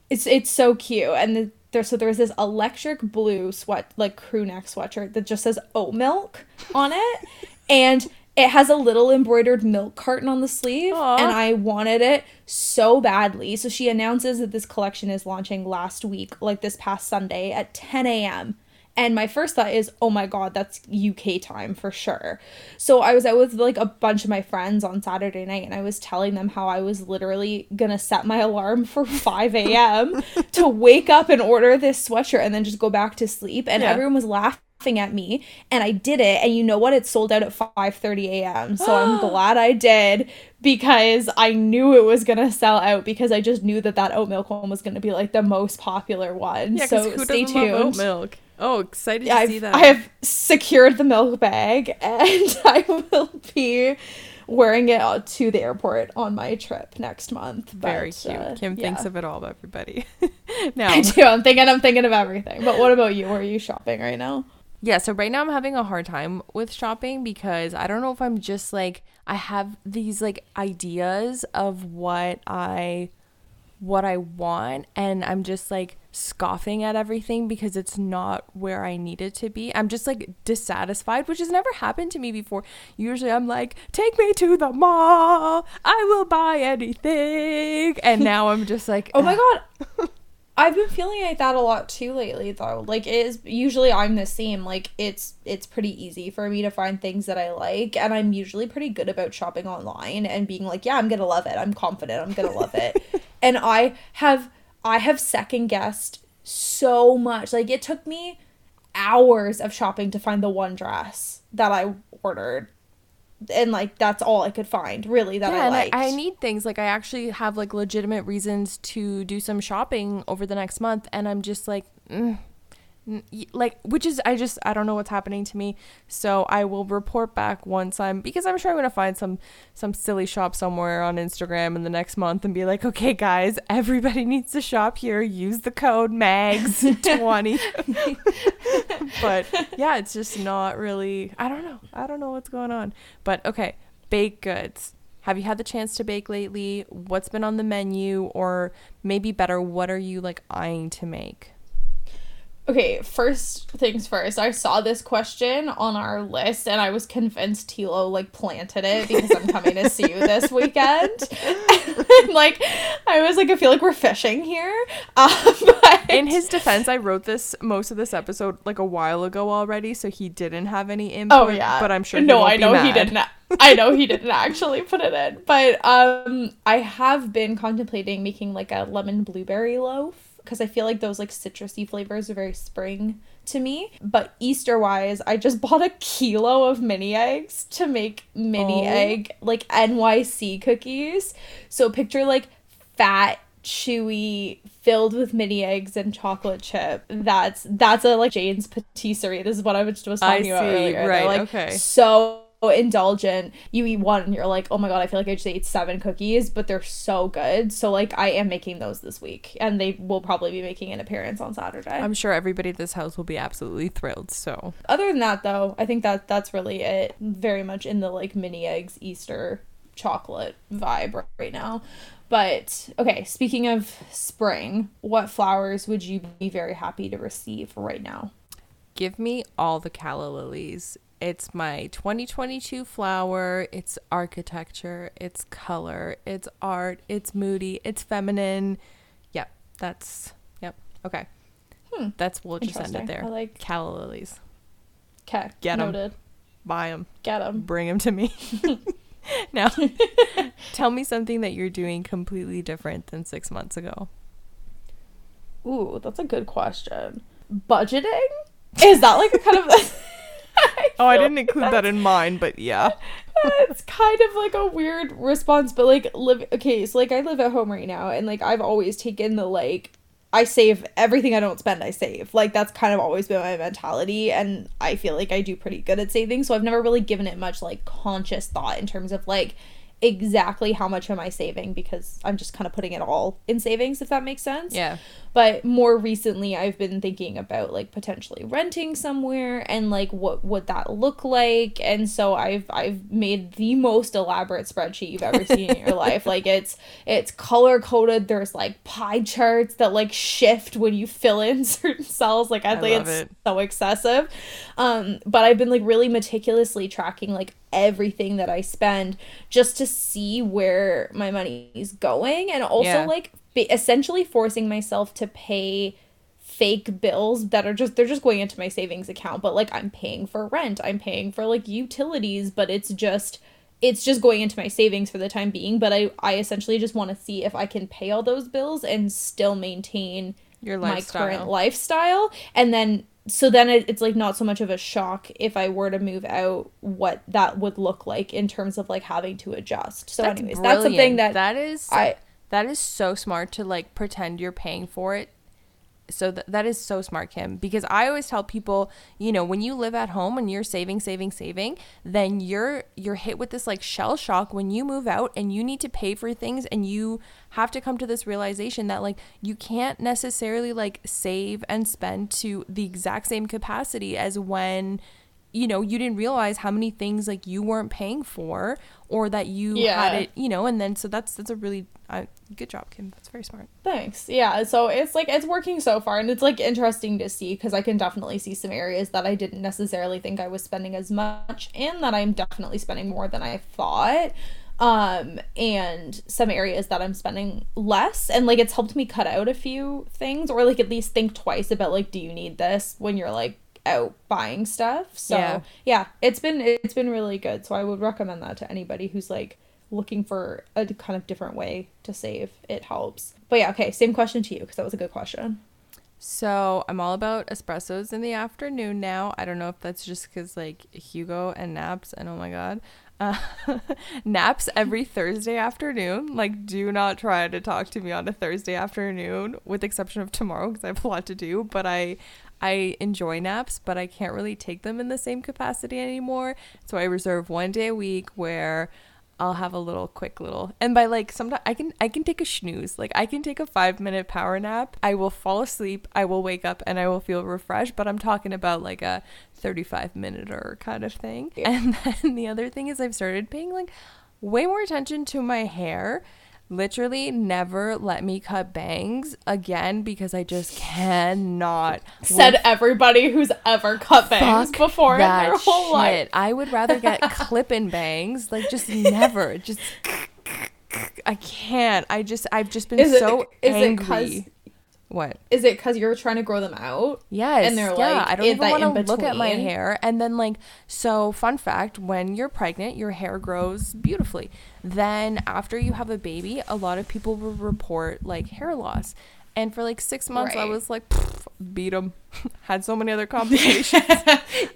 A: it's it's so cute and the, there so there's this electric blue sweat like crew neck sweatshirt that just says oat milk on it and it has a little embroidered milk carton on the sleeve Aww. and i wanted it so badly so she announces that this collection is launching last week like this past sunday at 10 a.m and my first thought is oh my god that's uk time for sure so i was out with like a bunch of my friends on saturday night and i was telling them how i was literally gonna set my alarm for 5 a.m to wake up and order this sweatshirt and then just go back to sleep and yeah. everyone was laughing laughing at me and I did it and you know what it sold out at 5:30 a.m. So I'm glad I did because I knew it was going to sell out because I just knew that that oat milk one was going to be like the most popular one.
B: Yeah,
A: so stay tuned.
B: oat milk. Oh, excited to
A: I've,
B: see that.
A: I have secured the milk bag and I will be wearing it to the airport on my trip next month.
B: But, Very cute. Uh, Kim yeah. thinks of it all, everybody.
A: now I do. I'm thinking. I'm thinking of everything. But what about you? Where are you shopping right now?
B: Yeah, so right now I'm having a hard time with shopping because I don't know if I'm just like I have these like ideas of what I what I want and I'm just like scoffing at everything because it's not where I need it to be. I'm just like dissatisfied, which has never happened to me before. Usually I'm like, take me to the mall. I will buy anything. And now I'm just like,
A: oh my god. I've been feeling like that a lot too lately though. Like it is usually I'm the same. Like it's it's pretty easy for me to find things that I like and I'm usually pretty good about shopping online and being like, yeah, I'm going to love it. I'm confident I'm going to love it. and I have I have second guessed so much. Like it took me hours of shopping to find the one dress that I ordered and like that's all I could find really that yeah, I liked.
B: And I, I need things like I actually have like legitimate reasons to do some shopping over the next month, and I'm just like, mm, like which is i just i don't know what's happening to me so i will report back once i'm because i'm sure i'm gonna find some some silly shop somewhere on instagram in the next month and be like okay guys everybody needs to shop here use the code mags 20 but yeah it's just not really i don't know i don't know what's going on but okay baked goods have you had the chance to bake lately? What's been on the menu? Or maybe better, what are you like eyeing to make?
A: Okay, first things first. I saw this question on our list and I was convinced Tilo like planted it because I'm coming to see you this weekend. and, like I was like, I feel like we're fishing here. Um, but...
B: In his defense, I wrote this most of this episode like a while ago already, so he didn't have any input.
A: Oh yeah,
B: but I'm sure.
A: no, I know he didn't. I know he didn't actually put it in, but um, I have been contemplating making like a lemon blueberry loaf because I feel like those like citrusy flavors are very spring to me. But Easter wise, I just bought a kilo of mini eggs to make mini oh. egg like NYC cookies. So picture like fat chewy filled with mini eggs and chocolate chip that's that's a like jane's patisserie this is what i was, was talking I about see. earlier
B: right
A: like,
B: okay
A: so indulgent. You eat one and you're like, oh my god, I feel like I just ate seven cookies, but they're so good. So like I am making those this week, and they will probably be making an appearance on Saturday.
B: I'm sure everybody at this house will be absolutely thrilled. So
A: other than that, though, I think that that's really it. Very much in the like mini eggs Easter chocolate vibe right now. But okay, speaking of spring, what flowers would you be very happy to receive right now?
B: Give me all the calla lilies. It's my 2022 flower. It's architecture. It's color. It's art. It's moody. It's feminine. Yep, that's yep. Okay, hmm. that's we'll just end it there. I like calla lilies.
A: Okay,
B: get them. Buy them.
A: Get them.
B: Bring them to me. now, tell me something that you're doing completely different than six months ago.
A: Ooh, that's a good question. Budgeting? Is that like a kind of
B: oh, I didn't include that in mine, but yeah.
A: it's kind of like a weird response, but like live okay, so like I live at home right now and like I've always taken the like I save everything I don't spend, I save. Like that's kind of always been my mentality and I feel like I do pretty good at saving, so I've never really given it much like conscious thought in terms of like exactly how much am I saving because I'm just kind of putting it all in savings if that makes sense.
B: Yeah.
A: But more recently I've been thinking about like potentially renting somewhere and like what would that look like and so I've I've made the most elaborate spreadsheet you've ever seen in your life. Like it's it's color coded. There's like pie charts that like shift when you fill in certain cells. Like I, I think it's it. so excessive. Um but I've been like really meticulously tracking like everything that I spend just to see where my money is going and also yeah. like be essentially forcing myself to pay fake bills that are just they're just going into my savings account but like I'm paying for rent, I'm paying for like utilities, but it's just it's just going into my savings for the time being, but I I essentially just want to see if I can pay all those bills and still maintain
B: your lifestyle.
A: my current lifestyle and then so then it, it's like not so much of a shock if I were to move out, what that would look like in terms of like having to adjust. So, that's anyways, brilliant. that's something that
B: that is I that is so smart to like pretend you're paying for it so th- that is so smart kim because i always tell people you know when you live at home and you're saving saving saving then you're you're hit with this like shell shock when you move out and you need to pay for things and you have to come to this realization that like you can't necessarily like save and spend to the exact same capacity as when you know you didn't realize how many things like you weren't paying for or that you yeah. had it you know and then so that's that's a really uh, good job kim. That's very smart.
A: Thanks. Yeah so it's like it's working so far and it's like interesting to see because i can definitely see some areas that i didn't necessarily think i was spending as much and that i'm definitely spending more than i thought. Um and some areas that i'm spending less and like it's helped me cut out a few things or like at least think twice about like do you need this? When you're like out buying stuff. So yeah. yeah, it's been it's been really good. So I would recommend that to anybody who's like looking for a kind of different way to save. It helps. But yeah, okay, same question to you because that was a good question.
B: So I'm all about espressos in the afternoon now. I don't know if that's just because like Hugo and naps and oh my god, uh, naps every Thursday afternoon. Like, do not try to talk to me on a Thursday afternoon, with exception of tomorrow because I have a lot to do. But I I enjoy naps, but I can't really take them in the same capacity anymore. So I reserve one day a week where I'll have a little quick little and by like sometimes I can I can take a snooze. Like I can take a 5 minute power nap. I will fall asleep, I will wake up and I will feel refreshed, but I'm talking about like a 35 minute or kind of thing. And then the other thing is I've started paying like way more attention to my hair. Literally never let me cut bangs again because I just cannot.
A: Said everybody who's ever cut bangs
B: Fuck
A: before in their whole
B: shit.
A: life.
B: I would rather get clipping bangs. Like just never. Just I can't. I just I've just been
A: Is it-
B: so
A: is it
B: angry.
A: 'cause-
B: what?
A: Is it because you're trying to grow them out?
B: Yes.
A: And they're,
B: yeah,
A: like,
B: I don't even want to look at my hair. And then like so fun fact, when you're pregnant, your hair grows beautifully. Then after you have a baby, a lot of people will report like hair loss. And for like 6 months I was like beat him. Had so many other complications.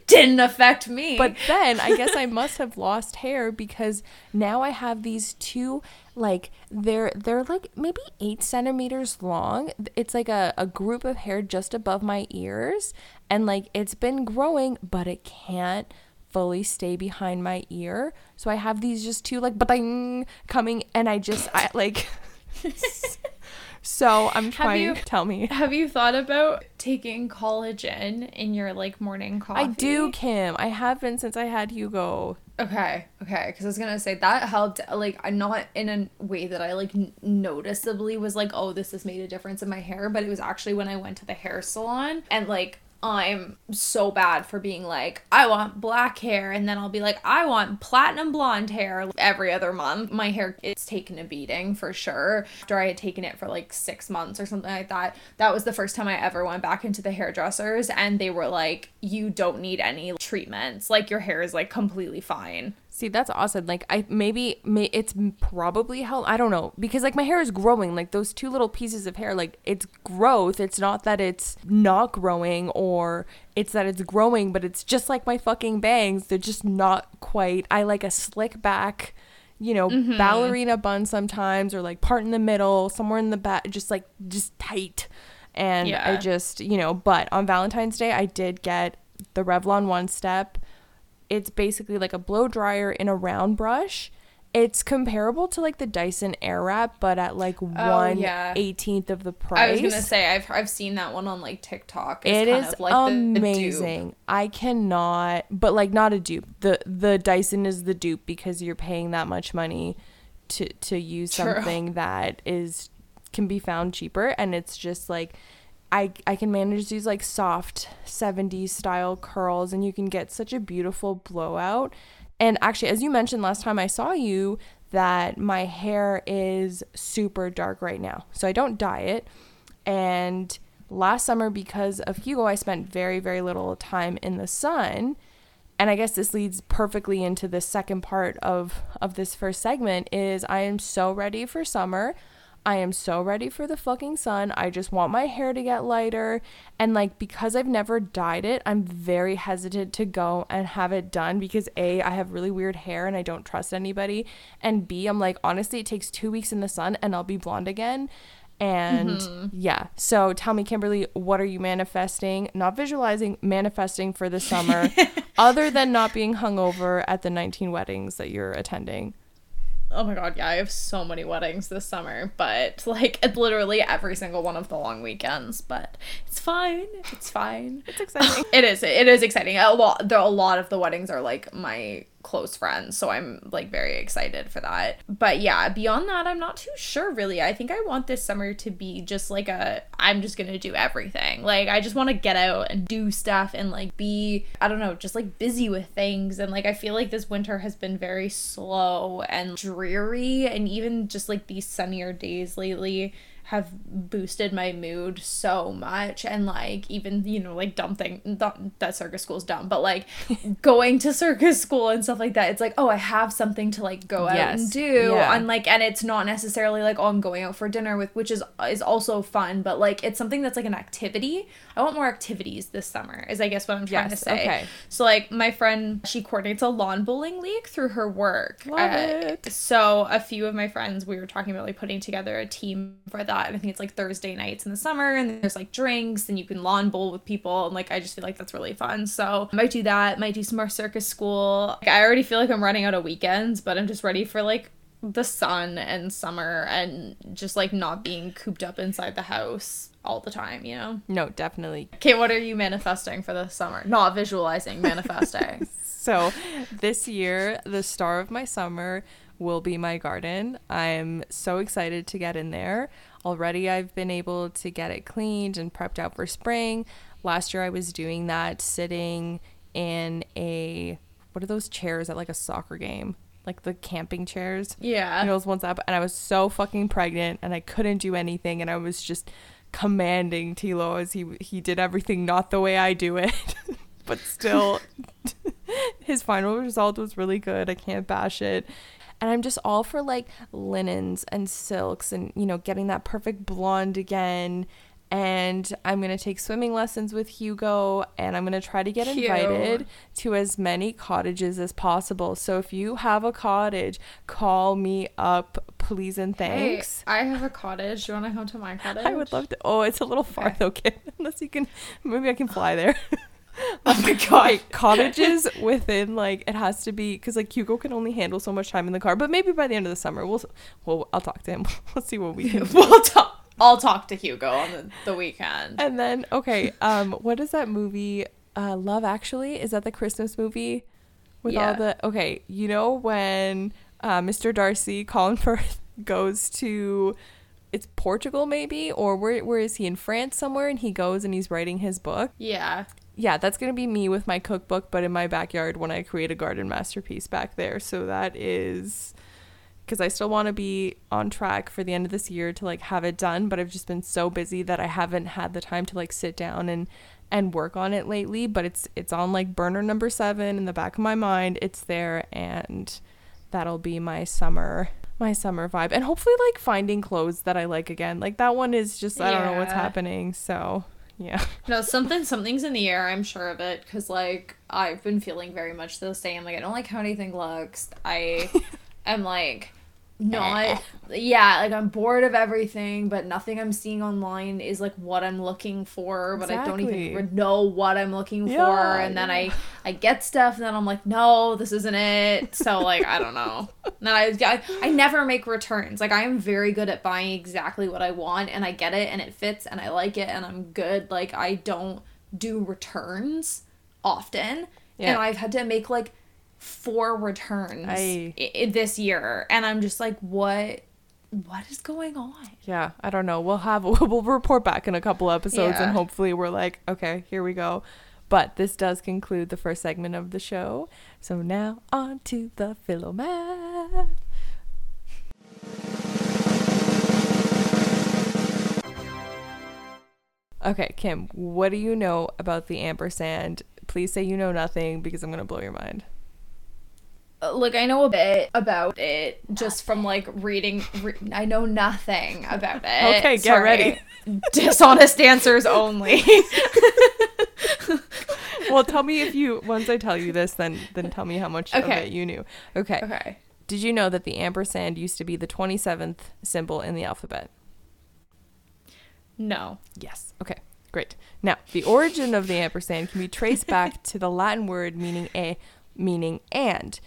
A: Didn't affect me.
B: But then I guess I must have lost hair because now I have these two like they're they're like maybe eight centimeters long. It's like a, a group of hair just above my ears and like it's been growing but it can't fully stay behind my ear. So I have these just two like bang coming and I just I like so I'm trying
A: you-
B: tell me.
A: have you thought about taking collagen in your like morning coffee?
B: I do, Kim. I have been since I had Hugo.
A: Okay, okay, because I was gonna say that helped. Like, I'm not in a way that I like n- noticeably was like, oh, this has made a difference in my hair, but it was actually when I went to the hair salon and like. I'm so bad for being like, I want black hair, and then I'll be like, I want platinum blonde hair every other month. My hair it's taken a beating for sure. After I had taken it for like six months or something like that, that was the first time I ever went back into the hairdressers, and they were like, You don't need any treatments. Like, your hair is like completely fine.
B: See, that's awesome. Like I maybe may it's probably help. I don't know because like my hair is growing. Like those two little pieces of hair, like it's growth. It's not that it's not growing or it's that it's growing, but it's just like my fucking bangs. They're just not quite. I like a slick back, you know, mm-hmm. ballerina bun sometimes or like part in the middle, somewhere in the back, just like just tight. And I just you know, but on Valentine's Day I did get the Revlon One Step it's basically like a blow dryer in a round brush. It's comparable to like the Dyson Airwrap, but at like one
A: Oh, yeah.
B: eighteenth of the price.
A: I was gonna say I've I've seen that one on like TikTok. It's
B: It
A: kind
B: is
A: of like the- the
B: amazing. I cannot, but like not a dupe. the The Dyson is the dupe because you're paying that much money to to use
A: True.
B: something that is can be found cheaper, and it's just like I I can manage these like soft 70s style curls, and you can get such a beautiful blowout. And actually, as you mentioned last time I saw you, that my hair is super dark right now, so I don't dye it. And last summer, because of Hugo, I spent very, very little time in the sun. And I guess this leads perfectly into the second part of, of this first segment is I am so ready for summer. I am so ready for the fucking sun. I just want my hair to get lighter. And like because I've never dyed it, I'm very hesitant to go and have it done because A, I have really weird hair and I don't trust anybody. And B, I'm like, honestly, it takes two weeks in the sun and I'll be blonde again. And mm-hmm. yeah. So tell me, Kimberly, what are you manifesting? Not visualizing, manifesting for the summer, other than not being hungover at the 19 weddings that you're attending.
A: Oh my god, yeah, I have so many weddings this summer, but like literally every single one of the long weekends. But it's fine. It's fine.
B: It's exciting.
A: It is. It is exciting. A lot. There, a lot of the weddings are like my close friends, so I'm like very excited for that. But yeah, beyond that, I'm not too sure really. I think I want this summer to be just like a. I'm just gonna do everything. Like I just want to get out and do stuff and like be. I don't know, just like busy with things. And like I feel like this winter has been very slow and dreary, and even just like these sunnier days lately have boosted my mood so much and like even you know like dumb thing dumb, that circus school's dumb but like going to circus school and stuff like that it's like oh i have something to like go out
B: Yes.
A: and do
B: Yeah.
A: and like and it's not necessarily like oh i'm going out for dinner with which is is also fun but like it's something that's like an activity i want more activities this summer is i guess what i'm trying
B: Yes,
A: to say
B: okay.
A: so like my friend she coordinates a lawn bowling league through her work
B: Love
A: Uh,
B: it.
A: so a few of my friends we were talking about like putting together a team for that and i think it's like thursday nights in the summer and there's like drinks and you can lawn bowl with people and like i just feel like that's really fun so I might do that might do some more circus school like, i already feel like i'm running out of weekends but i'm just ready for like the sun and summer and just like not being cooped up inside the house all the time, you know?
B: No, definitely.
A: Okay, what are you manifesting for the summer? Not visualizing, manifesting.
B: So, this year, the star of my summer will be my garden. I'm so excited to get in there. Already, I've been able to get it cleaned and prepped out for spring. Last year, I was doing that sitting in a what are those chairs at like a soccer game? Like the camping chairs.
A: Yeah.
B: You know, those ones up. And I was so fucking pregnant and I couldn't do anything. And I was just commanding Tilo as he he did everything not the way I do it. but still his final result was really good. I can't bash it. And I'm just all for like linens and silks and you know getting that perfect blonde again and I'm going to take swimming lessons with Hugo and I'm going to try to get
A: Cute.
B: invited to as many cottages as possible. So if you have a cottage, call me up, please and thanks.
A: Hey, I have a cottage. Do you want to come to my cottage?
B: I would love to. Oh, it's a little far
A: Okay.
B: though, kid. Unless you can, maybe I can fly there.
A: Oh my god.
B: Okay, cottages within like it has to be because like Hugo can only handle so much time in the car. But maybe by the end of the summer, we'll well I'll talk to him. We'll see what we can. do.
A: we'll talk. I'll talk to Hugo on the, the weekend.
B: And then okay, um, what is that movie? Uh, Love Actually is that the Christmas movie with all the okay? You know when uh, Mr. Darcy Colin Firth goes to it's Portugal maybe or where where is he in France somewhere and he goes and he's writing his book.
A: Yeah.
B: Yeah, that's gonna be me with my cookbook, but in my backyard when I create a garden masterpiece back there. So that is because I still want to be on track for the end of this year to like have it done, but I've just been so busy that I haven't had the time to like sit down and and work on it lately. But it's it's on like burner number seven in the back of my mind. It's there, and that'll be my summer my summer vibe, and hopefully like finding clothes that I like again. Like that one is just I don't know what's happening. So yeah.
A: No, something something's in the air. I'm sure of it because like I've been feeling very much the same. Like I don't like how anything looks. I am like not yeah like i'm bored of everything but nothing i'm seeing online is like what i'm looking for but i don't even know what i'm looking for.
B: Yeah,
A: and then i i get stuff and then i'm like no this isn't it. So like i don't know. And then I, I i never make returns. Like i am very good at buying exactly what i want and i get it and it fits and i like it and i'm good. Like i don't do returns often.
B: Yeah.
A: and i've had to make like four returns
B: I-
A: i- this year and i'm just like what what is going on
B: Yeah, I don't know. We'll have we'll report back in a couple episodes and hopefully we're like, okay, here we go. But this does conclude the first segment of the show. So now on to the Philomath. Okay, Kim, what do you know about the ampersand? Please say you know nothing because I'm going to blow your mind.
A: Like i know a bit about it just from like reading re- i know nothing about it
B: Okay, get
A: Sorry.
B: ready.
A: dishonest answers only
B: Well, tell me if you once I tell you this then then tell me how much of it you knew. Okay.
A: okay
B: Did you know that the ampersand used to be the 27th symbol in the alphabet?
A: no
B: Yes. Okay. Great. Now, the origin of the ampersand can be traced back to the Latin word meaning a meaning and.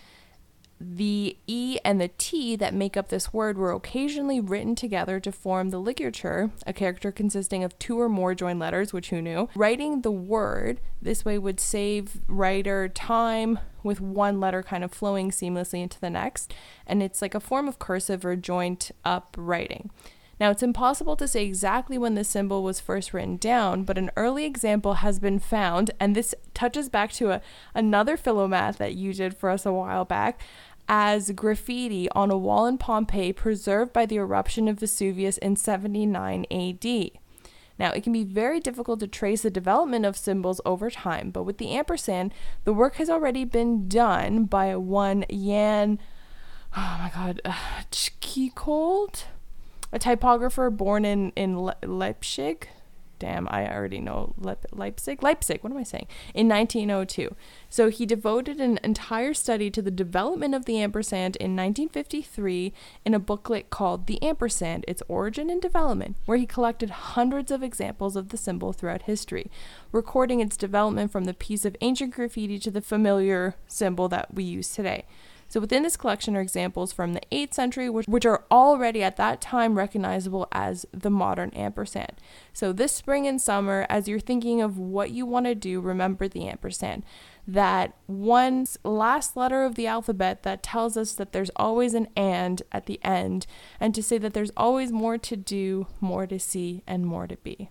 B: The E and the T that make up this word were occasionally written together to form the ligature, a character consisting of two or more joined letters, which who knew? Writing the word this way would save writer time with one letter kind of flowing seamlessly into the next, and it's like a form of cursive or joint up writing. Now, it's impossible to say exactly when this symbol was first written down, but an early example has been found, and this touches back to a, another philomath that you did for us a while back as graffiti on a wall in Pompeii preserved by the eruption of Vesuvius in 79 AD. Now, it can be very difficult to trace the development of symbols over time, but with the ampersand, the work has already been done by one Jan, oh my god, uh, Tschichold? A typographer born in in Le- Leipzig. Damn, I already know Leip- Leipzig. Leipzig. What am I saying? In 1902. So he devoted an entire study to the development of the ampersand in 1953 in a booklet called "The Ampersand: Its Origin and Development," where he collected hundreds of examples of the symbol throughout history, recording its development from the piece of ancient graffiti to the familiar symbol that we use today. So within this collection are examples from the 8th century, which, which are already at that time recognizable as the modern ampersand. So this spring and summer, as you're thinking of what you want to do, remember the ampersand. That one last letter of the alphabet that tells us that there's always an and at the end, and to say that there's always more to do, more to see, and more to be.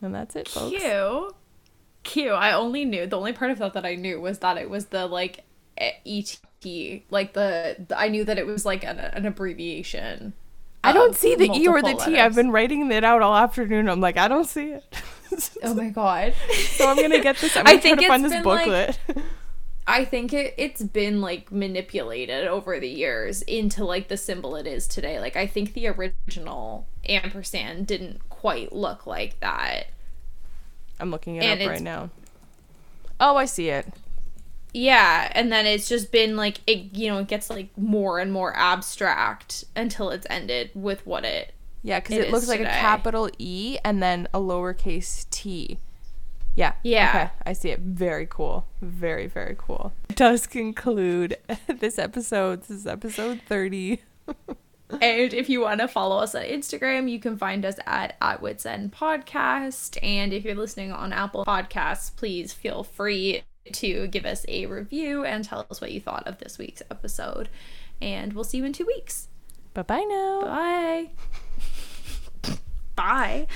B: And that's it, folks.
A: Cute. Cute. I only knew the only part of that that I knew was that it was the like ET, like the I knew that it was like an, an abbreviation.
B: I don't um, see the E or the
A: multiple
B: T. I've been writing it out all afternoon. I'm like, I don't see it.
A: Oh my god.
B: so I'm gonna get this. I'm
A: I
B: gonna try
A: think
B: to find this
A: been, like-
B: booklet.
A: I think it it's been like manipulated over the years into like the symbol it is today. Like I think the original ampersand didn't quite look like that.
B: I'm looking it
A: And
B: up right now. Oh, I see it.
A: Yeah, and then it's just been like it you know, it gets like more and more abstract until it's ended with what it
B: Yeah, because
A: It
B: it, looks like a capital E and then a lowercase t. Yeah.
A: Yeah.
B: Okay. I see it. Very cool. Very, very cool. It does conclude this episode. This is episode 30.
A: And if you want to follow us on Instagram, you can find us at at Wits End Podcast. And if you're listening on Apple Podcasts, please feel free to give us a review and tell us what you thought of this week's episode. And we'll see you in two weeks.
B: Bye bye now.
A: Bye. Bye.